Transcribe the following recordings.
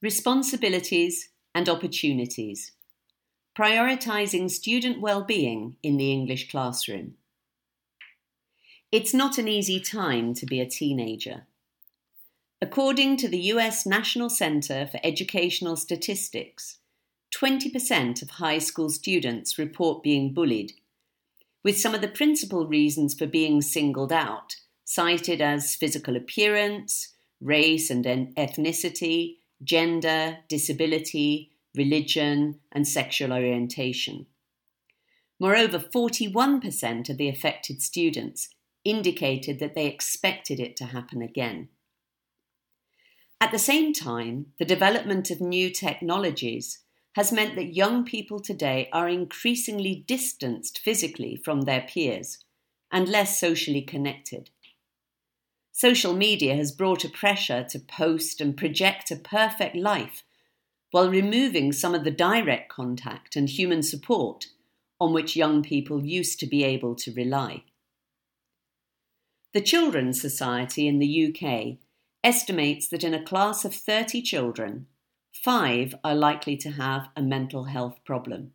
Responsibilities and opportunities. Prioritising student well-being in the English classroom. It's not an easy time to be a teenager. According to the US National Center for Educational Statistics, 20% of high school students report being bullied, with some of the principal reasons for being singled out cited as physical appearance, race and ethnicity, gender, disability, religion, and sexual orientation. Moreover, 41% of the affected students indicated that they expected it to happen again. At the same time, the development of new technologies has meant that young people today are increasingly distanced physically from their peers and less socially connected. Social media has brought a pressure to post and project a perfect life while removing some of the direct contact and human support on which young people used to be able to rely. The Children's Society in the UK estimates that in a class of 30 children, five are likely to have a mental health problem.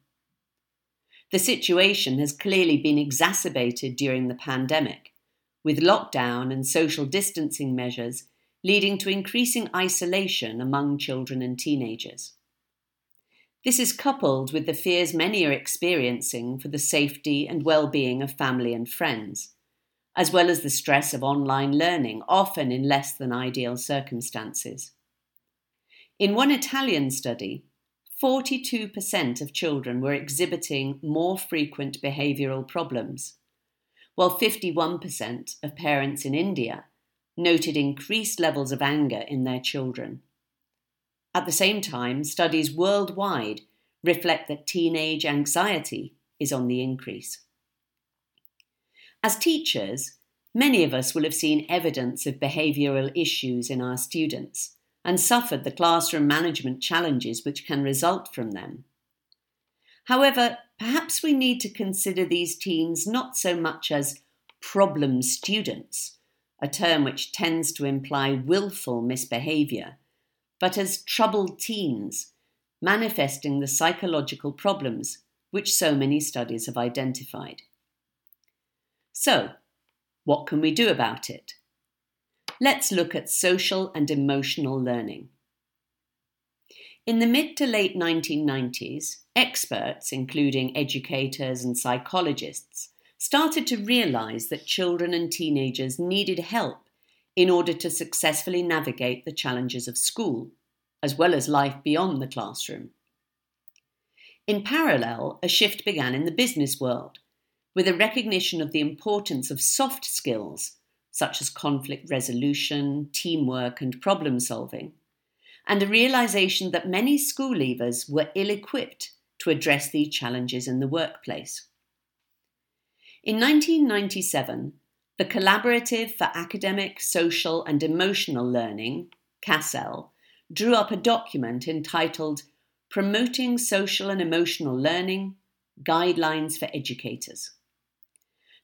The situation has clearly been exacerbated during the pandemic with lockdown and social distancing measures leading to increasing isolation among children and teenagers. This is coupled with the fears many are experiencing for the safety and well-being of family and friends, as well as the stress of online learning, often in less than ideal circumstances. In one Italian study, 42% of children were exhibiting more frequent behavioural problems, while 51% of parents in India noted increased levels of anger in their children. At the same time, studies worldwide reflect that teenage anxiety is on the increase. As teachers, many of us will have seen evidence of behavioural issues in our students and suffered the classroom management challenges which can result from them. However, perhaps we need to consider these teens not so much as problem students, a term which tends to imply willful misbehaviour, but as troubled teens, manifesting the psychological problems which so many studies have identified. So, what can we do about it? Let's look at social and emotional learning. In the mid to late 1990s, experts, including educators and psychologists, started to realize that children and teenagers needed help in order to successfully navigate the challenges of school, as well as life beyond the classroom. In parallel, a shift began in the business world, with a recognition of the importance of soft skills, such as conflict resolution, teamwork, and problem solving and the realization that many school leavers were ill equipped to address these challenges in the workplace. In 1997, the Collaborative for Academic, Social and Emotional Learning, CASEL, drew up a document entitled Promoting Social and Emotional Learning Guidelines for Educators.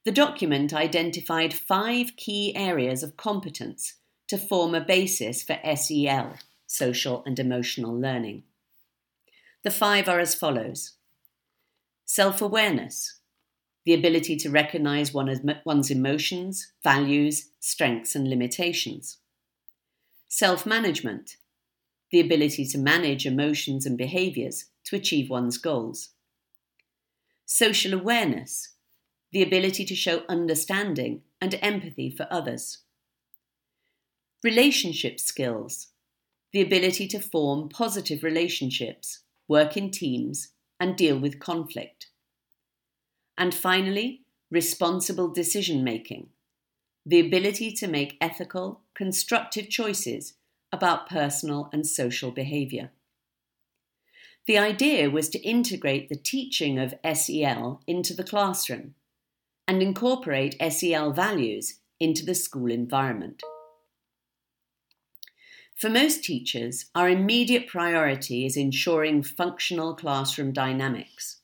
The document identified five key areas of competence to form a basis for SEL social, and emotional learning. The five are as follows self awareness, the ability to recognize one's emotions, values, strengths, and limitations. Self management, the ability to manage emotions and behaviors to achieve one's goals. Social awareness, the ability to show understanding and empathy for others. Relationship skills, the ability to form positive relationships, work in teams, and deal with conflict. And finally, responsible decision making, the ability to make ethical, constructive choices about personal and social behaviour. The idea was to integrate the teaching of SEL into the classroom and incorporate SEL values into the school environment. For most teachers, our immediate priority is ensuring functional classroom dynamics.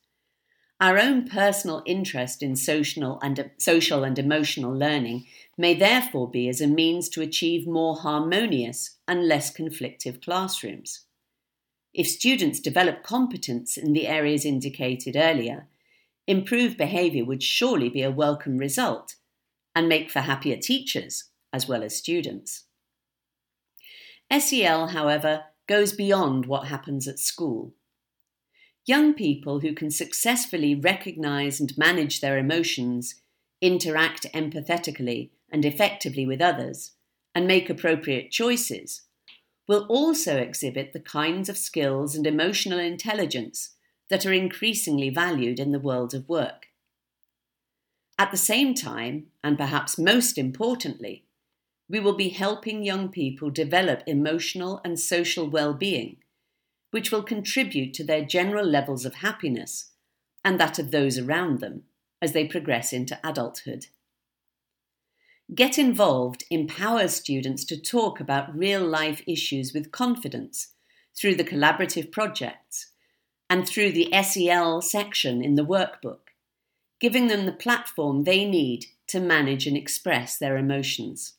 Our own personal interest in social and, social and emotional learning may therefore be as a means to achieve more harmonious and less conflictive classrooms. If students develop competence in the areas indicated earlier, improved behaviour would surely be a welcome result and make for happier teachers as well as students. SEL, however, goes beyond what happens at school. Young people who can successfully recognise and manage their emotions, interact empathetically and effectively with others, and make appropriate choices will also exhibit the kinds of skills and emotional intelligence that are increasingly valued in the world of work. At the same time, and perhaps most importantly, we will be helping young people develop emotional and social well being, which will contribute to their general levels of happiness and that of those around them as they progress into adulthood. Get involved empowers students to talk about real life issues with confidence through the collaborative projects and through the SEL section in the workbook, giving them the platform they need to manage and express their emotions.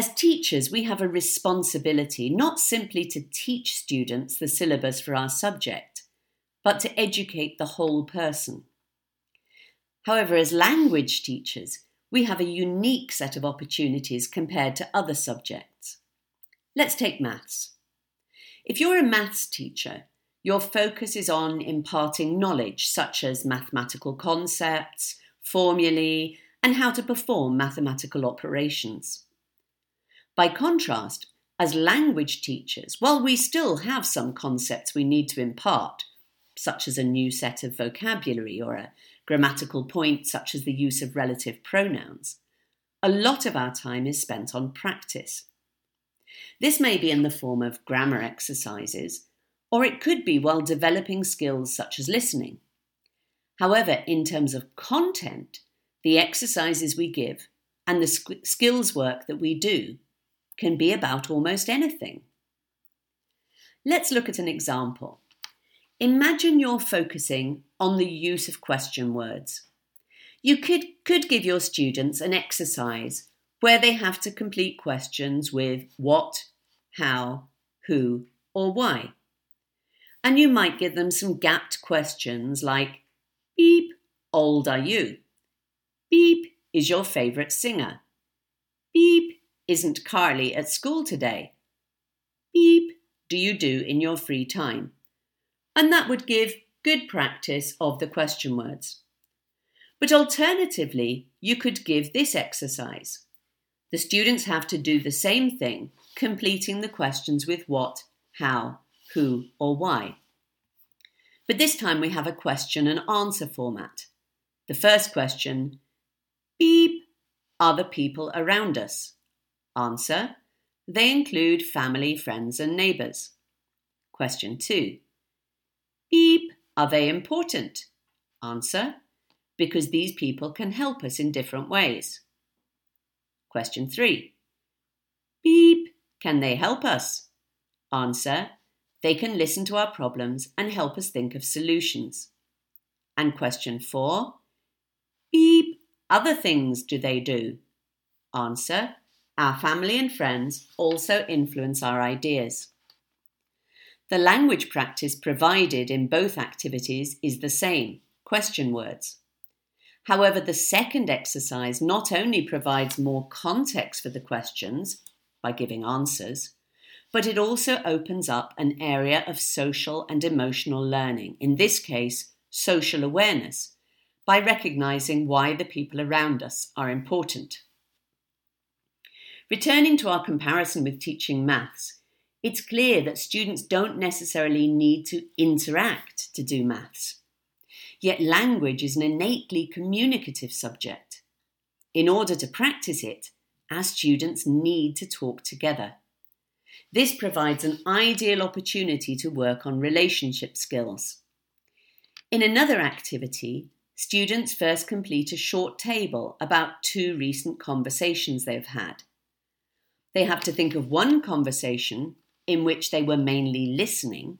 As teachers, we have a responsibility not simply to teach students the syllabus for our subject, but to educate the whole person. However, as language teachers, we have a unique set of opportunities compared to other subjects. Let's take maths. If you're a maths teacher, your focus is on imparting knowledge such as mathematical concepts, formulae, and how to perform mathematical operations. By contrast, as language teachers, while we still have some concepts we need to impart, such as a new set of vocabulary or a grammatical point, such as the use of relative pronouns, a lot of our time is spent on practice. This may be in the form of grammar exercises, or it could be while developing skills such as listening. However, in terms of content, the exercises we give and the skills work that we do can be about almost anything. Let's look at an example. Imagine you're focusing on the use of question words. You could, could give your students an exercise where they have to complete questions with what, how, who, or why. And you might give them some gapped questions like Beep, old are you? Beep, is your favourite singer? Beep, isn't Carly at school today? Beep, do you do in your free time? and that would give good practice of the question words. But alternatively, you could give this exercise. The students have to do the same thing, completing the questions with what, how, who, or why. But this time we have a question and answer format. The first question Beep, are the people around us? Answer They include family, friends, and neighbours. Question 2 Beep, are they important? Answer, because these people can help us in different ways. Question 3. Beep, can they help us? Answer, they can listen to our problems and help us think of solutions. And question 4. Beep, other things do they do? Answer, our family and friends also influence our ideas. The language practice provided in both activities is the same question words. However, the second exercise not only provides more context for the questions by giving answers, but it also opens up an area of social and emotional learning, in this case, social awareness, by recognizing why the people around us are important. Returning to our comparison with teaching maths, it's clear that students don't necessarily need to interact to do maths. Yet language is an innately communicative subject. In order to practice it, our students need to talk together. This provides an ideal opportunity to work on relationship skills. In another activity, students first complete a short table about two recent conversations they've had. They have to think of one conversation in which they were mainly listening,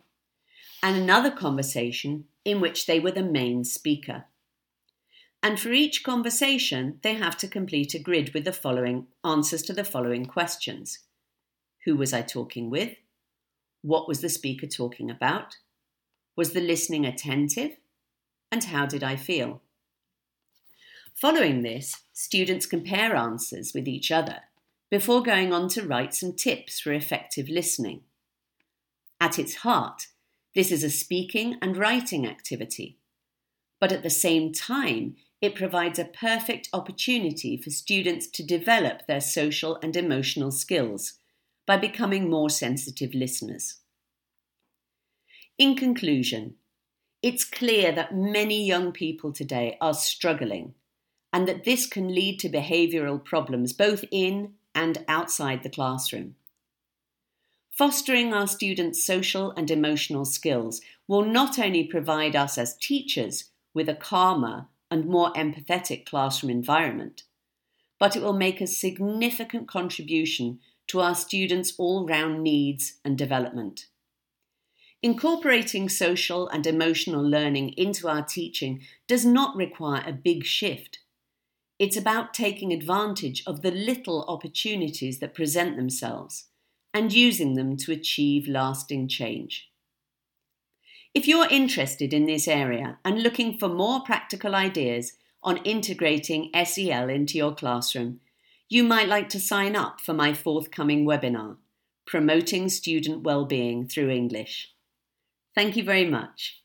and another conversation in which they were the main speaker. And for each conversation, they have to complete a grid with the following answers to the following questions Who was I talking with? What was the speaker talking about? Was the listening attentive? And how did I feel? Following this, students compare answers with each other before going on to write some tips for effective listening. At its heart, this is a speaking and writing activity, but at the same time, it provides a perfect opportunity for students to develop their social and emotional skills by becoming more sensitive listeners. In conclusion, it's clear that many young people today are struggling and that this can lead to behavioural problems both in and outside the classroom. Fostering our students' social and emotional skills will not only provide us as teachers with a calmer and more empathetic classroom environment, but it will make a significant contribution to our students' all round needs and development. Incorporating social and emotional learning into our teaching does not require a big shift. It's about taking advantage of the little opportunities that present themselves and using them to achieve lasting change. If you're interested in this area and looking for more practical ideas on integrating SEL into your classroom, you might like to sign up for my forthcoming webinar, Promoting Student Wellbeing Through English. Thank you very much.